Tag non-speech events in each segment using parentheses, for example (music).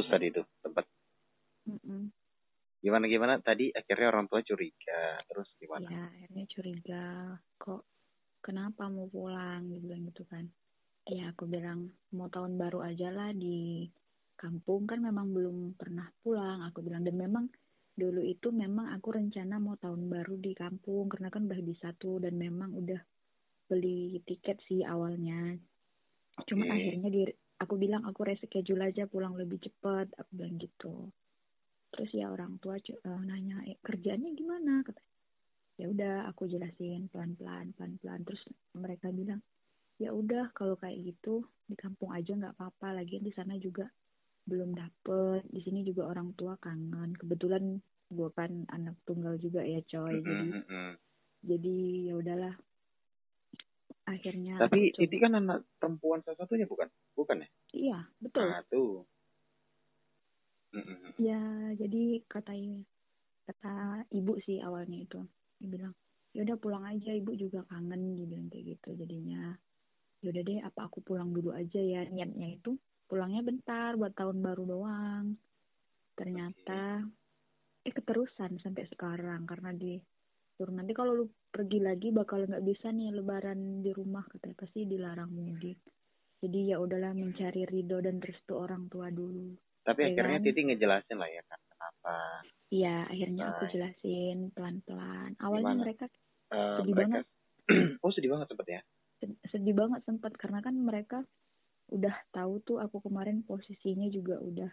putus tadi itu tempat. Mm-mm. gimana gimana tadi akhirnya orang tua curiga terus gimana? Ya akhirnya curiga kok kenapa mau pulang? Dia bilang gitu kan. Ya aku bilang mau tahun baru aja lah di kampung kan memang belum pernah pulang. Aku bilang dan memang dulu itu memang aku rencana mau tahun baru di kampung karena kan udah bisa tuh dan memang udah beli tiket sih awalnya. Cuman Oke. akhirnya di aku bilang aku reschedule aja pulang lebih cepet. Aku bilang gitu. Terus ya orang tua eh, nanya eh, kerjaannya gimana? Kata ya udah aku jelasin pelan pelan pelan pelan terus mereka bilang ya udah kalau kayak gitu di kampung aja nggak apa apa lagian di sana juga belum dapet. Di sini juga orang tua kangen. Kebetulan gue kan anak tunggal juga ya coy. Jadi jadi ya udahlah akhirnya tapi Titi kan anak perempuan salah satunya bukan bukan ya iya betul nah tuh. Ya, jadi kata kata ibu sih awalnya itu. Dia bilang, ya udah pulang aja, ibu juga kangen, dia bilang kayak gitu. Jadinya, ya udah deh, apa aku pulang dulu aja ya. Niatnya itu pulangnya bentar buat tahun baru doang. Ternyata, eh keterusan sampai sekarang karena di suruh nanti kalau lu pergi lagi bakal nggak bisa nih lebaran di rumah katanya pasti dilarang mudik. Jadi ya udahlah mencari ridho dan restu orang tua dulu. tapi Ya akhirnya kan? Titi ngejelasin lah ya kan kenapa Iya, akhirnya aku Baik. jelasin pelan-pelan. Awalnya Gimana? mereka Eh, Sedih mereka banget. (clears throat) oh sedih banget sempet ya sed- sedih banget sempat karena kan mereka udah tahu tuh aku kemarin posisinya juga udah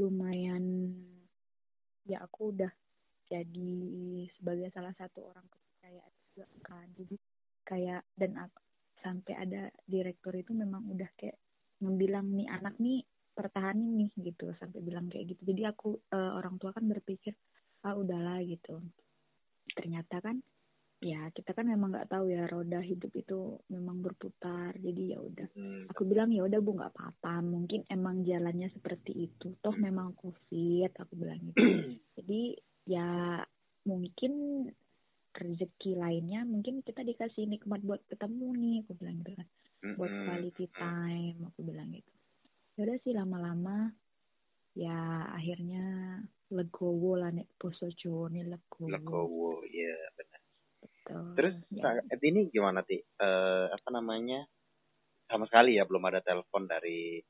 lumayan ya aku udah jadi sebagai salah satu orang kepercayaan juga kan. Jadi kayak dan aku, sampai ada direktur itu memang udah kayak membilang nih anak nih pertahanin nih gitu sampai bilang kayak gitu. Jadi aku eh, orang tua kan berpikir ah udahlah gitu. Ternyata kan ya kita kan memang nggak tahu ya roda hidup itu memang berputar. Jadi ya udah Hmm, aku bilang ya udah bu nggak apa-apa. Mungkin emang jalannya seperti itu. Toh memang covid aku bilang gitu. (clears throat) Jadi ya mungkin rezeki lainnya mungkin kita dikasih nikmat buat ketemu nih aku bilang gitu kan. Buat quality time aku bilang gitu. Ya udah sih lama-lama ya akhirnya legowo lah nek poso nih legowo Legowo ya benar. Betul. terus ya, saat ini gimana ti? Eh, apa namanya? Sama sekali ya belum ada telepon dari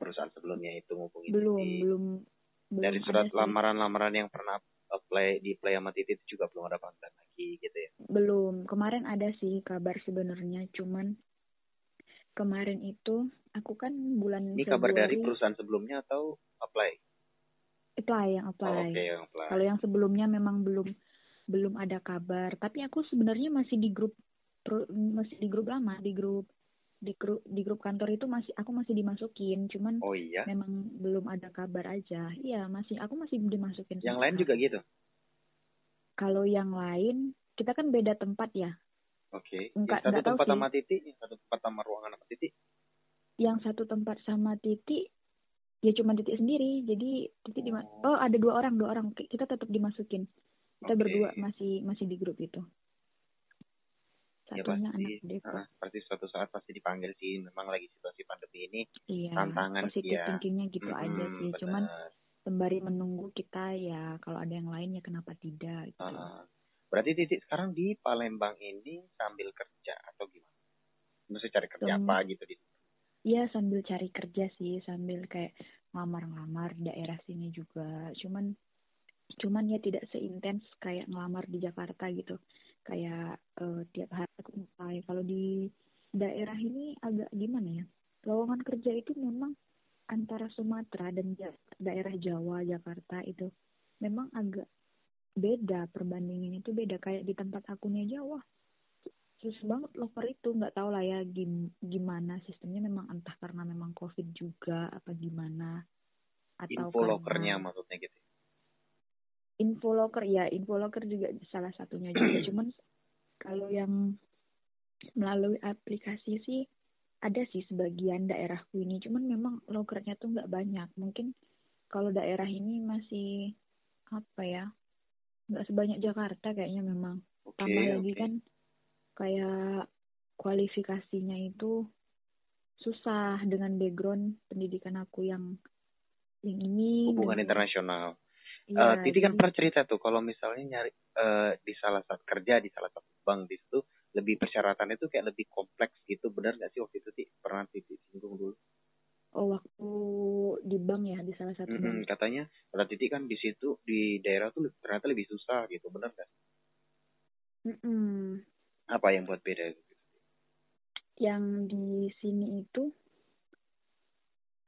perusahaan sebelumnya itu ngubungin belum belum belum dari surat lamaran-lamaran yang pernah apply di play sama Titi itu juga belum ada panggilan lagi gitu ya. Belum. Kemarin ada sih kabar sebenarnya cuman kemarin itu aku kan bulan ini kabar dari Februari perusahaan sebelumnya atau apply? Apply yang oh, apply. oke yang apply. Kalau yang sebelumnya memang belum belum ada kabar. Tapi aku sebenarnya masih di grup masih di grup lama di grup di grup di grup kantor itu masih aku masih dimasukin. Cuman oh iya? memang belum ada kabar aja. Iya masih aku masih dimasukin yang lain juga gitu? Kalau yang lain kita kan beda tempat ya. Oke. Enggak- yang satu tempat sama Titi yang satu tempat sama ruangan sama Titi? Yang satu tempat sama Titi ya cuma Titi sendiri. Jadi Titi di Oh. oh ada dua orang dua orang. Kita tetap dimasukin. Kita Oke. berdua masih masih di grup itu ya pasti. ah, pasti suatu saat pasti dipanggil sih. Memang lagi situasi pandemi ini iya tantangan positif ya. thinkingnya gitu aja Mm-mm, sih benar. cuman sembari menunggu kita ya kalau ada yang lain ya kenapa tidak gitu. Ah, berarti titik sekarang di Palembang ini sambil kerja atau gimana? Mesti cari kerja apa gitu di Iya sambil cari kerja sih. Sambil kayak ngelamar-ngelamar daerah sini juga. Cuman cuman ya tidak seintens kayak ngelamar di Jakarta gitu. Kayak eh, tiap hari aku apply. Kalau di daerah ini agak gimana ya? Lowongan kerja itu memang antara Sumatera dan Ja- daerah Jawa Jakarta itu memang agak beda perbandingannya itu beda. Kayak di tempat akunya Jawa susah banget loker itu. Nggak tahu lah ya gim- gimana sistemnya. Memang entah karena memang covid juga apa gimana atau info karena lokernya maksudnya gitu info locker ya info locker juga salah satunya juga. (clears throat) Cuman kalau yang melalui aplikasi sih ada sih sebagian daerahku ini. Cuman memang lokernya tuh nggak banyak. Mungkin kalau daerah ini masih apa ya nggak sebanyak Jakarta kayaknya memang. Oke tambah lagi oke. kan kayak kualifikasinya itu susah dengan background pendidikan aku yang yang ini. Hubungan dan- internasional. Iya, Eh, Titi kan pernah cerita tuh kalau misalnya nyari eh, di salah satu kerja di salah satu bank di situ lebih persyaratannya tuh kayak lebih kompleks gitu. Benar nggak sih waktu itu Ti? pernah Titi singgung dulu? Oh waktu di bank ya di salah satu Mm-mm, bank. katanya kata Titi kan di situ di daerah tuh ternyata lebih susah gitu. Benar nggak? Mm-mm. apa yang buat beda gitu? Yang di sini itu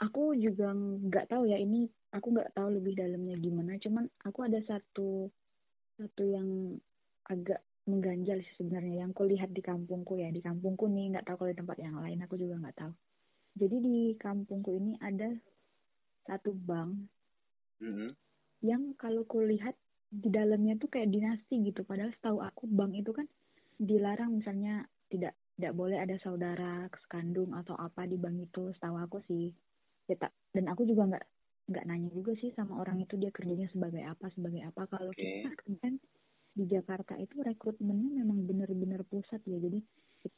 aku juga nggak tahu ya ini aku nggak tahu lebih dalamnya gimana. Cuman aku ada satu satu yang agak mengganjal sih sebenarnya yang kulihat di kampungku ya. Di kampungku nih nggak tahu kalau di tempat yang lain aku juga nggak tahu. Jadi di kampungku ini ada satu bank Mm-mm. yang kalau kulihat di dalamnya tuh kayak dinasti gitu. Padahal setahu aku bank itu kan dilarang misalnya tidak tidak boleh ada saudara sekandung atau apa di bank itu setahu aku sih ya tak dan aku juga nggak nggak nanya juga sih sama orang itu dia kerjanya sebagai apa sebagai apa kalau Oke. kita kan di Jakarta itu rekrutmennya memang benar-benar pusat ya jadi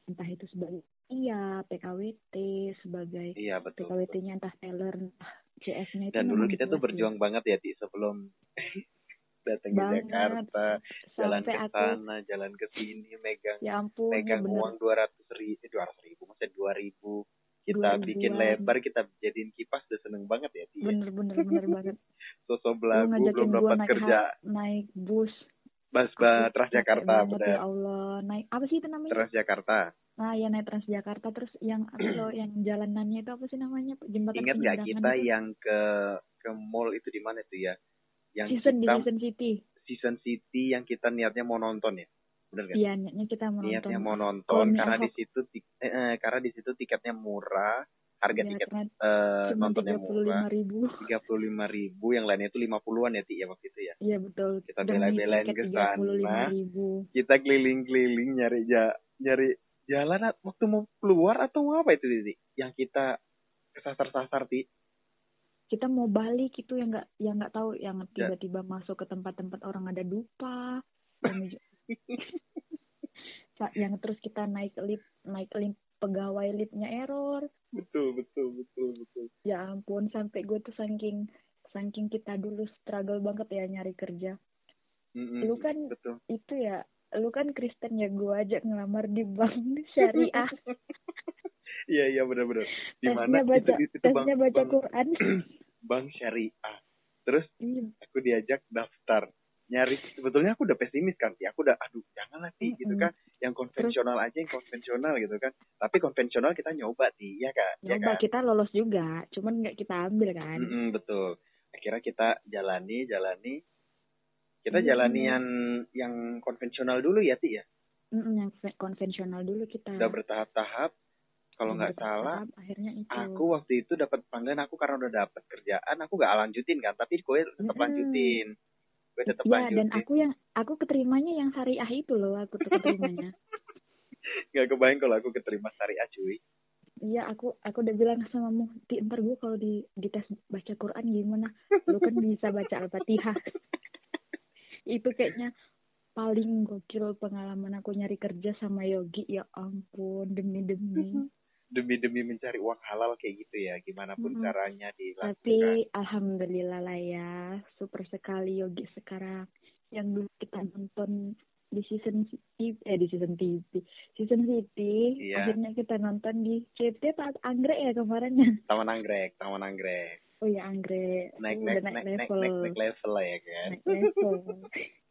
entah itu sebagai iya PKWT sebagai iya betul. PKWT-nya entah teller entah CS-nya itu dan dulu kita tuh ya. berjuang banget ya Ti sebelum (laughs) datang ke. Jakarta jalan ke aku sana jalan ke sini megang ya ampun ya megang bener uang dua ratus ribu dua ratus ribu maksudnya dua ribu kita 2000-an. bikin lebar kita jadiin kipas udah seneng banget ya ya. bener bener bener banget. (laughs) Sosok belagu belum dapat naik kerja. ha- naik bus. Bas capek Transjakarta bener. ya Allah. Naik apa sih itu namanya? Transjakarta. Nah ya naik Transjakarta. Terus yang loh (clears throat) yang jalanannya itu apa sih namanya? Jembatan ingat nggak kita itu? yang ke ke mall itu di mana tuh ya? Yang season di kita season city. Season city yang kita niatnya mau nonton ya? Bener kan iya niatnya kita mau niatnya nonton. mau Kalau nonton karena di situ eh, karena di situ tiketnya murah harga ya, tiket cuma nontonnya murah. tiga puluh lima ribu. yang lainnya itu lima puluhan ya Ti ya waktu itu ya. Iya betul. Kita bela-belain ke sana. kita keliling-keliling nyari ja nyari jalan waktu mau keluar atau mau apa itu Titi yang kita kesasar-sasar Ti. Kita mau balik itu yang nggak yang nggak tahu yang Ya. tiba-tiba masuk ke tempat-tempat orang ada dupa yang, (laughs) yang terus kita naik lift naik lift pegawai liftnya error. Betul betul betul betul. Ya ampun sampai gue tuh saking saking kita dulu struggle banget ya nyari kerja. Mm-mm, Lu kan betul. itu ya lu kan Kristen ya gue aja ngelamar di bank (laughs) syariah. (laughs) Iya iya benar-benar. Di mana? itu itu, tesnya baca bang, Quran. (clears throat) Bang syariah. Terus Iya, aku diajak daftar nyari sebetulnya aku udah pesimis kan ya aku udah aduh janganlah sih gitu Mm-mm. kan. Yang konvensional aja yang konvensional gitu kan. Tapi konvensional kita nyoba sih ya kan ya nyoba kan? kita lolos juga cuman nggak kita ambil kan. Mm-mm, betul. Akhirnya kita jalani jalani. Kita Iya, jalani yang yang konvensional dulu ya ti ya? Mm-mm, yang konvensional dulu kita. Udah bertahap-tahap. Kalau nggak salah akhirnya itu. aku waktu itu dapat panggilan aku karena udah dapat kerjaan aku gak lanjutin kan tapi gue tetap Mm-mm. lanjutin gue tetap Iya, dan aku yang aku keterimanya yang syariah itu loh, aku tuh keterimanya. (laughs) nggak kebayang kalau aku keterima syariah cuy Iya, aku aku udah bilang sama mu, di ntar gue kalau di di tes baca Quran gimana? Lu kan bisa baca Al-Fatihah. (laughs) itu kayaknya paling gokil pengalaman aku nyari kerja sama Yogi ya ampun demi demi (laughs) demi demi mencari uang halal kayak gitu ya. Gimana pun Mm-mm. caranya dilakukan. tapi alhamdulillah lah ya super sekali Yogi sekarang. Yang dulu kita nonton di season TV, eh di season TV season City Iya. akhirnya kita nonton di CT saat anggrek ya kemarinnya (laughs) taman anggrek taman anggrek. Oh ya anggrek. Naik Uh, naik udah naik naik naik level. naik naik level lah ya kan. Naik level (laughs)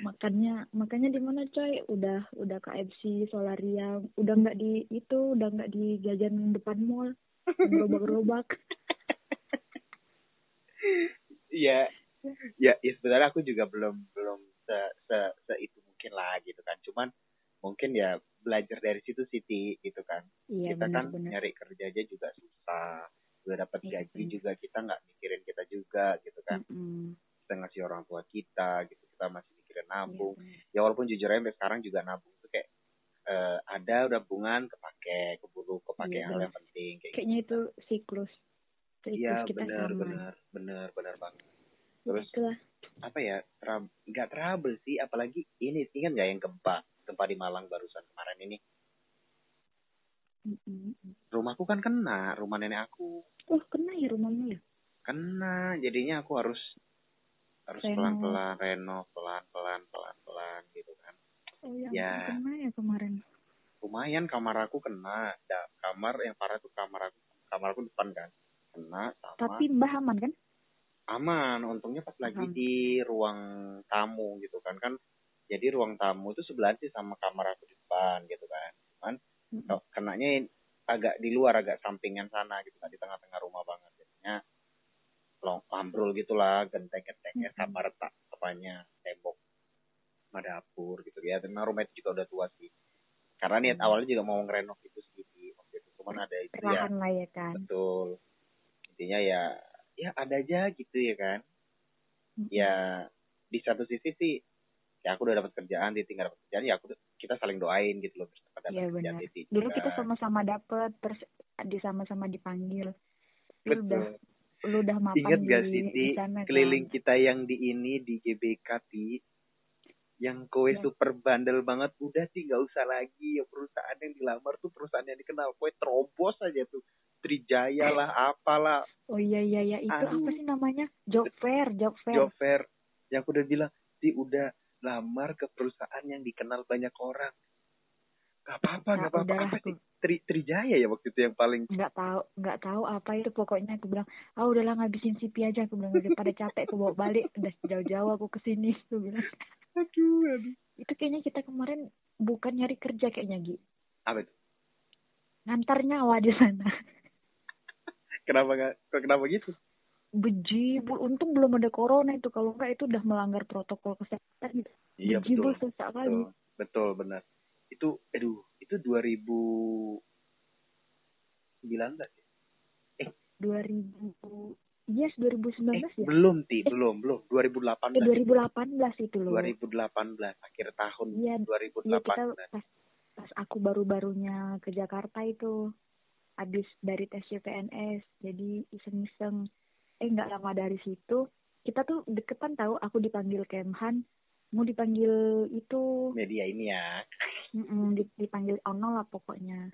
makannya makannya di mana coy udah udah KFC Solaria udah nggak di itu udah nggak di jajan depan mall gerobak-gerobak Iya, ya, ya sebenarnya aku juga belum belum se, se, se itu mungkin lah gitu kan. Cuman mungkin ya belajar dari situ Siti gitu kan. iya kita kan benar-benar nyari kerja aja juga susah. Udah dapat Iya, gaji benar. juga kita nggak mikirin kita juga gitu kan. Mm-mm. Kita ngasih orang tua kita gitu. Kita masih Iya, nabung. benar. Ya walaupun jujur aja sampai sekarang juga nabung. Tuh kayak eh, ada udah bungan kepake, keburu kepake Iya, hal yang penting kayak kayaknya itu siklus Iya kita benar benar benar benar banget. Ya, Terus itulah. apa ya tra- nggak trouble sih apalagi ini ingat nggak yang gempa? Gempa di Malang barusan kemarin ini? Rumahku kan kena rumah nenek aku. Oh kena ya rumahmu ya? Kena jadinya aku harus harus Reno. pelan-pelan renov pelan-pelan pelan-pelan gitu kan Oh ya, Ya. kena ya kemarin. lumayan kamar aku kena da, kamar yang parah tuh kamar aku kamar aku depan kan kena sama Tapi Mbah aman kan? aman untungnya pas lagi Alhamdulillah. di ruang tamu gitu kan kan jadi ruang tamu itu sebelahan sih sama kamar aku di depan gitu kan cuman oh, kenanya agak di luar agak sampingan sana gitu kan di tengah-tengah rumah banget long ambrol gitulah genteng-gentengnya Mm-mm. kamar tak apanya tembok sama dapur gitu ya karena rumah itu juga udah tua sih karena niat Hmm. awalnya juga mau ngerenov itu sedikit waktu itu cuman ada itu ya lah ya kan. betul intinya ya ya ada aja gitu ya kan Mm-mm. ya di satu sisi sih ya aku udah dapat kerjaan dia tinggal dapat kerjaan ya aku kita saling doain gitu loh dapat Iya, kerjaan benar. Titi Dulu kita sama-sama dapet, terus di sama-sama dipanggil. Betul udah lu udah mapan ingat di, gak sih di sana keliling kan. kita yang di ini di GBK ti yang kowe Ya. super bandel banget udah sih nggak usah lagi ya perusahaan yang dilamar tuh perusahaan yang dikenal kowe terobos aja tuh Trijaya lah apalah Oh iya iya iya itu Aduh. apa sih namanya? Job fair, job fair. job fair yang aku udah bilang ti udah lamar ke perusahaan yang dikenal banyak orang Gak apa-apa, Nah, gak apa-apa. Apa sih? Tri, Trijaya ya waktu itu yang paling nggak tahu nggak tahu apa itu pokoknya aku bilang ah udahlah ngabisin CP aja aku bilang daripada capek aku bawa balik udah jauh-jauh aku ke sini aku bilang (laughs) aduh, aduh. itu kayaknya kita kemarin bukan nyari kerja kayaknya Gi Apa itu? ngantar nyawa di sana (laughs) Kenapa gak, kok kenapa gitu? bejibul untung belum ada corona itu kalau enggak itu udah melanggar protokol kesehatan Iya bejibul betul. sesak kali Betul, betul benar. Itu, aduh, itu 2019 sih? 2000 yes 2019 Eh, ya belum, Ti, Eh. belum, belum. 2018. eh 2018 itu loh 2018, akhir tahun Iya, 2018. Iya kita pas pas aku baru-barunya ke Jakarta itu habis dari tes CPNS jadi iseng-iseng eh nggak lama dari situ kita tuh deketan tahu aku dipanggil Kemhan mau dipanggil itu Media ini ya. Mm-mm, di- dipanggil Ono lah pokoknya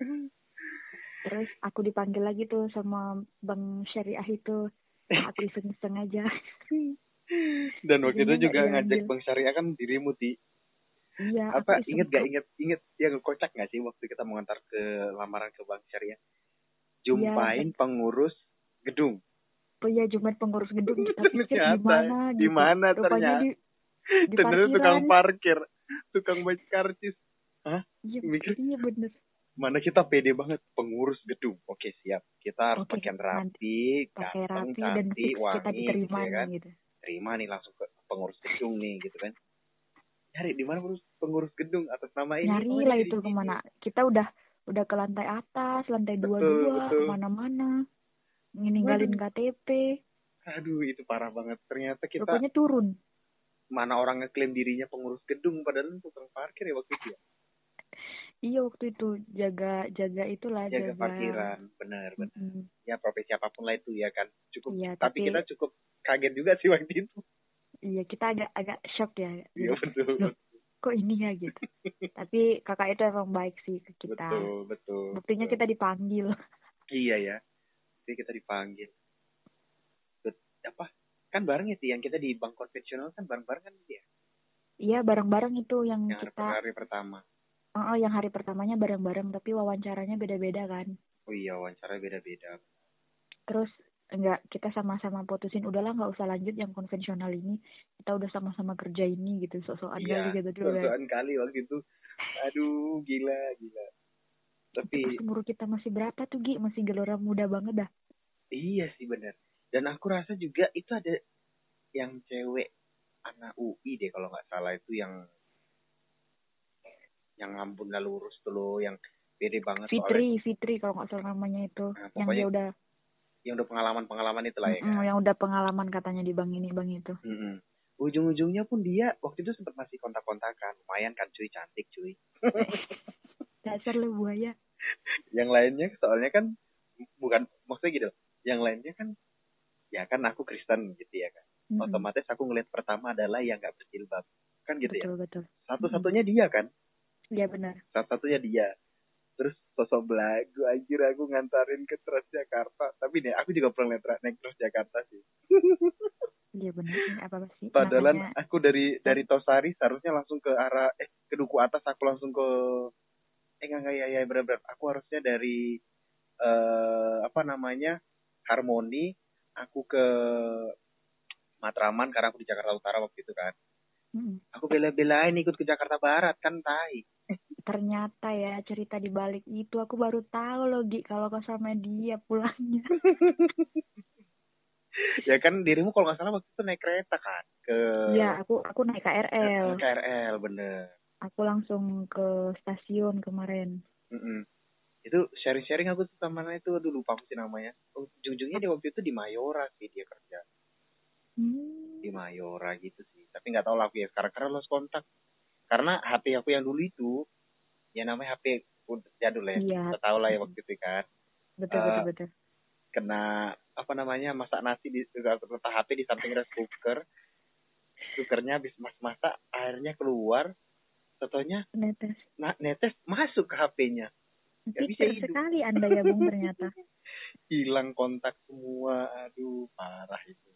terus aku dipanggil lagi tuh sama Bang Syariah itu aku iseng-iseng aja Dan waktu itu juga ngajak. Bang Syariah kan dirimu, Ti. iya Apa, inget gak, inget, inget, yang kocak gak sih waktu kita mengantar ke lamaran ke Bang Syariah? Jumpain pengurus gedung. oh iya Jumat pengurus gedung kita pikir (laughs) Ternyata, di mana di gitu. mana ternyata? di di Ternyata tukang parkir, tukang baju karcis. Iya, Mikir. iya bener. Mana kita pede banget pengurus gedung. Oke siap, kita harus Oke, pakaian nanti rapi, Pakai rapi dan cantik, fix kita wangi, diterima gitu ya kan. gitu. Terima nih langsung ke pengurus gedung nih, gitu kan. Nyari di mana pengurus, pengurus gedung atas nama ini. Nyari Oh, lah ini itu di sini. ke mana. Kita udah udah ke lantai atas, lantai dua dua, ke mana-mana. Ninggalin KTP, Aduh, itu parah banget. Ternyata kita rupanya turun. mana orang ngeklaim dirinya pengurus gedung padahal tukang parkir ya waktu itu ya. Iya waktu itu jaga jaga itulah Jaga jaga. parkiran, benar benar. Mm-mm. Ya profesi apa pun lah itu ya kan. Cukup Iya, tapi, tapi, kita cukup kaget juga sih waktu itu. iya kita agak agak shock ya. Iya betul. Loh, Kok ini ya gitu. (laughs) tapi kakak itu emang baik sih ke kita. Betul, betul. Buktinya betul. kita dipanggil. Iya ya. Jadi kita dipanggil. Bet, apa? Kan bareng ya sih yang kita di bank konvensional kan bareng-bareng kan ya. Iya bareng-bareng itu yang, Yang kita hari pertama. Oh, yang hari pertamanya bareng-bareng tapi wawancaranya beda-beda kan. Oh iya wawancara beda-beda. Terus enggak kita sama-sama putusin udahlah nggak usah lanjut yang konvensional ini. Kita udah sama-sama kerja ini gitu. Sok-sokan Iya. kali gitu dulu kali waktu itu. Aduh gila gila. Tapi Terus umur kita masih berapa tuh Gi? Masih gelora muda banget dah. iya sih benar. Dan aku rasa juga itu ada yang cewek anak UI deh kalau nggak salah itu yang yang ampun nggak lurus tuh loh yang pede banget soalnya Fitri, Fitri kalau nggak salah namanya itu. Nah, yang dia udah yang udah pengalaman-pengalaman itu lah ya kan. yang udah pengalaman katanya di bank ini, bank itu. Mm-mm. Ujung-ujungnya pun dia waktu itu sempat masih kontak-kontakan. Lumayan kan cuy, cantik cuy. (laughs) Dasar lu buaya. Yang lainnya soalnya kan bukan maksudnya gitu. Yang lainnya kan ya kan aku Kristen gitu ya kan. Mm-mm. Otomatis aku ngeliat pertama adalah yang nggak berjilbab. Kan gitu ya. Betul, betul. Satu-satunya dia kan. Iya benar. Satu-satunya dia. terus sosok belagu anjir aku ngantarin ke Transjakarta tapi nih aku juga pernah naik, naik Transjakarta sih Iya benar apa sih? padahal namanya- aku dari dari Tosari seharusnya langsung ke arah eh ke Duku Atas aku langsung ke eh enggak enggak ya ya benar benar aku harusnya dari eh apa namanya Harmoni aku ke Matraman karena aku di Jakarta Utara waktu itu kan Mm-mm. aku bela-belain ikut ke Jakarta Barat kan tai ternyata ya cerita di balik itu aku baru tahu loh Gi kalau kau sama dia pulangnya. (laughs) ya kan dirimu kalau nggak salah waktu itu naik kereta kan ke Iya, aku aku naik KRL. KRL bener Aku langsung ke stasiun kemarin. Mm-mm. itu sharing-sharing aku tuh sama itu aduh lupa aku sih namanya oh, ujung-ujungnya dia waktu itu di Mayora sih dia kerja Hmm. di Mayora gitu sih tapi nggak tahu lah aku ya sekarang karena lost kontak karena HP aku yang dulu itu ya namanya HP jadul ya kita tahu lah ya waktu itu kan Betul Eh, betul betul. kena apa namanya masak nasi di letak HP di samping rice cooker cookernya habis masak airnya keluar Totonya Netes. nah, netes masuk ke HP-nya bisa hidup. sekali Anda ya Bung ternyata. (laughs) hilang kontak semua aduh parah itu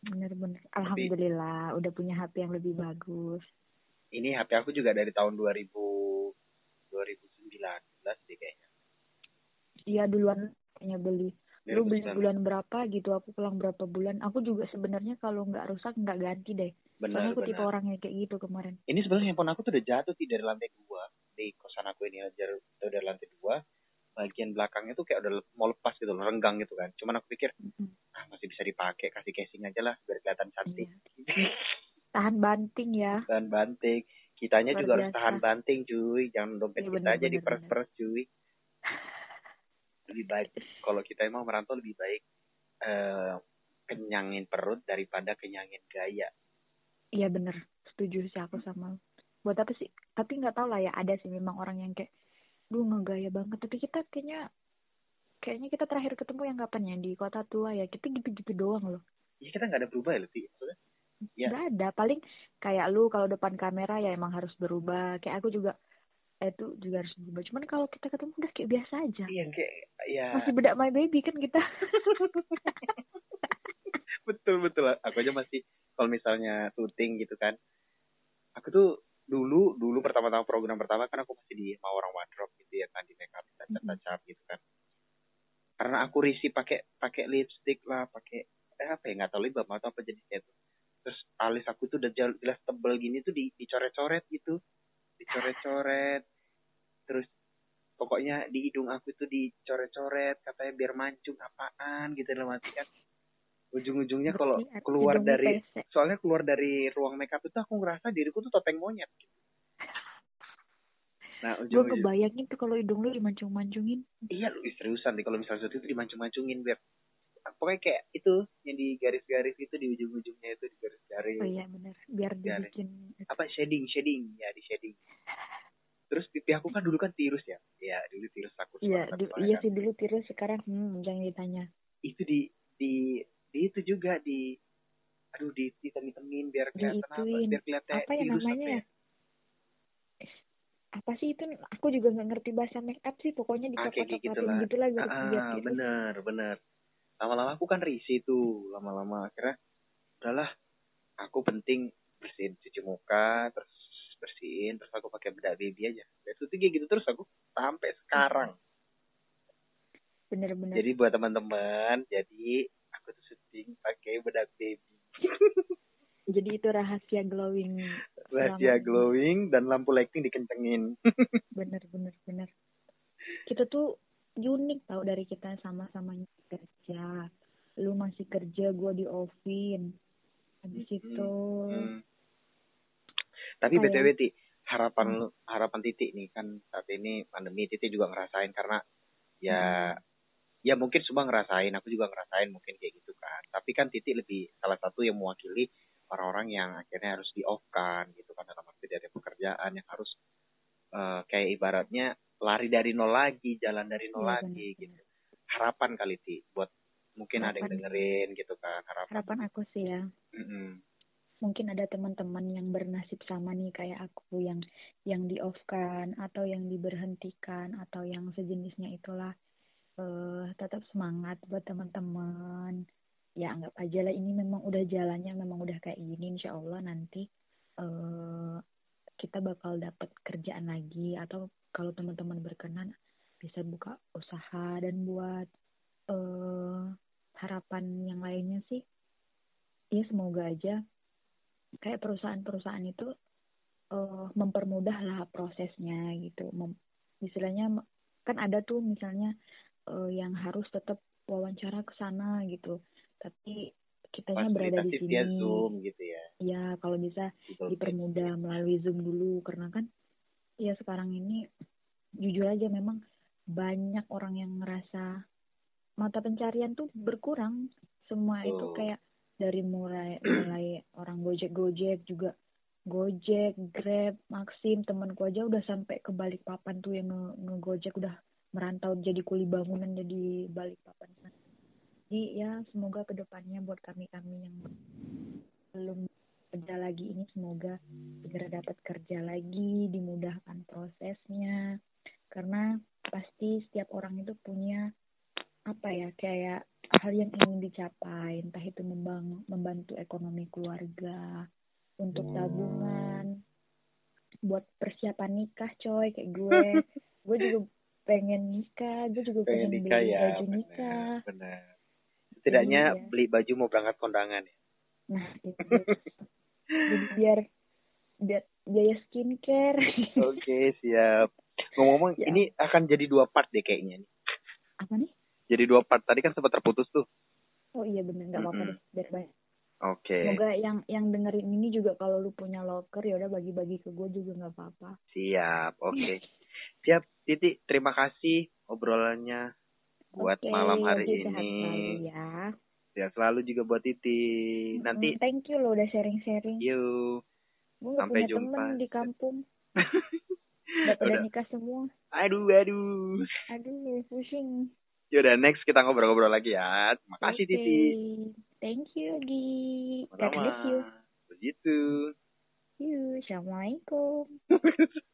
Bener-bener. Alhamdulillah udah punya HP yang lebih bagus. ini HP aku juga dari tahun 2000 2019 deh kayaknya Iya duluan kayaknya beli. Lu beli 2019. bulan berapa gitu, aku pulang berapa bulan. Aku juga sebenarnya kalau nggak rusak nggak ganti deh. benar Soalnya aku tipe benar orang yang kayak gitu kemarin. ini sebenarnya handphone aku tuh udah jatuh sih dari lantai dua di kosan aku ini aja udah dari lantai dua bagian belakangnya tuh kayak udah mau lepas gitu loh renggang gitu kan cuman aku pikir Mm-mm. ah masih bisa dipakai kasih casing aja lah biar kelihatan cantik Iya. Tahan banting ya. tahan banting kitanya Luar juga harus biasa. tahan banting cuy jangan dompet Iya, kita benar, aja diperes-peres cuy lebih baik kalau kita emang merantau lebih baik eh kenyangin perut daripada kenyangin gaya Iya bener, setuju sih aku sama. Buat apa sih? Tapi nggak tahu lah ya ada sih memang orang yang kayak, duh ngegaya banget. Tapi kita kayaknya, kayaknya kita terakhir ketemu yang kapan ya di kota tua ya. Kita gitu-gitu doang loh. ya kita nggak ada berubah ya Leti Nggak ada. Paling kayak lu kalau depan kamera ya emang harus berubah. Kayak aku juga, eh, itu juga harus berubah. Cuman kalau kita ketemu udah kayak biasa aja. iya kayak ya Masih bedak my baby kan kita. (laughs) betul betul aku aja masih kalau misalnya syuting gitu kan aku tuh dulu dulu pertama-tama program pertama kan aku masih di mau orang wardrobe gitu ya kan di make up touch up touch up gitu kan karena aku risih pakai pakai lipstick lah pakai eh, apa ya nggak tahu lip balm atau apa jenisnya itu terus alis aku tuh udah jel- jelas tebel gini tuh di dicoret-coret gitu dicoret-coret terus pokoknya di hidung aku tuh dicoret-coret katanya biar mancung apaan gitu dalam hati kan ujung-ujungnya kalau keluar dari pesek. soalnya keluar dari ruang makeup itu aku ngerasa diriku tuh topeng monyet gitu. nah Gue ujung-ujung kebayangin tuh kalau hidung lu dimancung-mancungin. iya lu seriusan nih kalau misalnya itu dimancung-mancungin biar pokoknya kayak itu yang di garis-garis itu di ujung-ujungnya itu di garis-garis Oh iya bener. Biar Garis. dibikin. apa shading shading ya di shading terus pipi aku kan dulu kan tirus ya ya dulu tirus aku Iya, du- iya kan. sih dulu tirus sekarang hmm, jangan ditanya. itu di di di itu juga di aduh di hitam-hitamin biar kelihatan apa biar kelihatan Apa ya tirus namanya apa ya? Apa sih itu? Aku juga nggak ngerti bahasa make up sih. Pokoknya Ah, kayak dicopot-copotin gitulah. gitu lah biar Ah, ah, bener bener lama-lama aku kan risih tuh lama-lama akhirnya udahlah aku penting bersihin cuci muka terus bersihin terus aku pakai bedak baby aja dan itu kayak gitu terus aku sampai sekarang Bener-bener. jadi buat teman-teman jadi aku tuh syuting pakai bedak baby (laughs) Jadi itu rahasia glowing. rahasia Selama- glowing dan lampu lighting dikencengin (laughs) Bener-bener bener. Kita tuh unik tau dari kita sama-sama kerja. Lu masih kerja, gua di Ovin. Habis Hmm, itu Hmm. Tapi Kayak- btw ti harapan lu harapan titik nih kan saat ini pandemi titik juga ngerasain karena ya ya mungkin semua ngerasain aku juga ngerasain mungkin kayak gitu kan tapi kan titik lebih salah satu yang mewakili orang-orang yang akhirnya harus di off kan gitu kan dalam arti dari pekerjaan yang harus eh, kayak ibaratnya lari dari nol lagi jalan dari nol Iya, lagi benar, gitu harapan kali ti buat mungkin ada yang Harapan. dengerin gitu kan harapan harapan aku sih ya. Mm-mm. mungkin ada teman-teman yang bernasib sama nih kayak aku yang yang di off kan atau yang diberhentikan atau yang sejenisnya itulah uh, tetap semangat buat teman-teman ya anggap aja lah ini memang udah jalannya memang udah kayak gini insya Allah nanti uh, kita bakal dapat kerjaan lagi atau kalau teman-teman berkenan bisa buka usaha dan buat uh, harapan yang lainnya sih. Ya semoga aja kayak perusahaan-perusahaan itu uh, mempermudah lah prosesnya gitu. Mem istilahnya kan ada tuh misalnya uh, yang harus tetap wawancara ke sana gitu. Tapi kitanya berada di sini Zoom gitu ya ya kalau bisa dipermudah melalui Zoom dulu karena kan ya sekarang ini jujur aja memang banyak orang yang ngerasa mata pencarian tuh berkurang. Semua oh. itu kayak dari mulai mulai orang gojek gojek juga gojek grab maxim temanku aja udah sampai ke balik papan tuh yang nge ngegojek udah merantau jadi kuli bangunan jadi balik papan. Jadi ya semoga ke depannya buat kami kami yang belum kerja lagi ini semoga segera dapat kerja lagi dimudahkan prosesnya. Karena pasti setiap orang itu punya apa ya kayak hal yang ingin dicapai. Entah itu membang, membantu ekonomi keluarga untuk hmm. tabungan buat persiapan nikah coy kayak gue. (laughs) Gue juga pengen nikah gue juga pengen, pengen nikah, beli ya, baju bener, nikah. benar setidaknya iya. beli baju mau berangkat kondangan ya. Nah itu biar biar biaya skincare. Oke okay, siap. Ngomong-ngomong ya. ini akan jadi dua part deh kayaknya nih. Apa nih? Jadi dua part. Tadi kan sempat terputus tuh. Oh iya bener. Nggak apa-apa mm -hmm. deh biar banyak. Oke. Okay. semoga yang yang dengerin ini juga kalau lu punya locker ya udah bagi-bagi ke gue juga nggak apa-apa. Siap. Oke. Okay. siap Titi. Terima kasih obrolannya buat okay, malam hari ini. ya ya selalu juga buat Titi nanti thank you lo udah sharing-sharing yuk gue sampai punya jumpa temen di kampung (laughs) udah pada nikah semua aduh aduh aduh pusing Yaudah next kita ngobrol-ngobrol lagi ya. Makasih okay. Titi. Thank you Gi. You. Begitu. Yuk, Assalamualaikum. (laughs)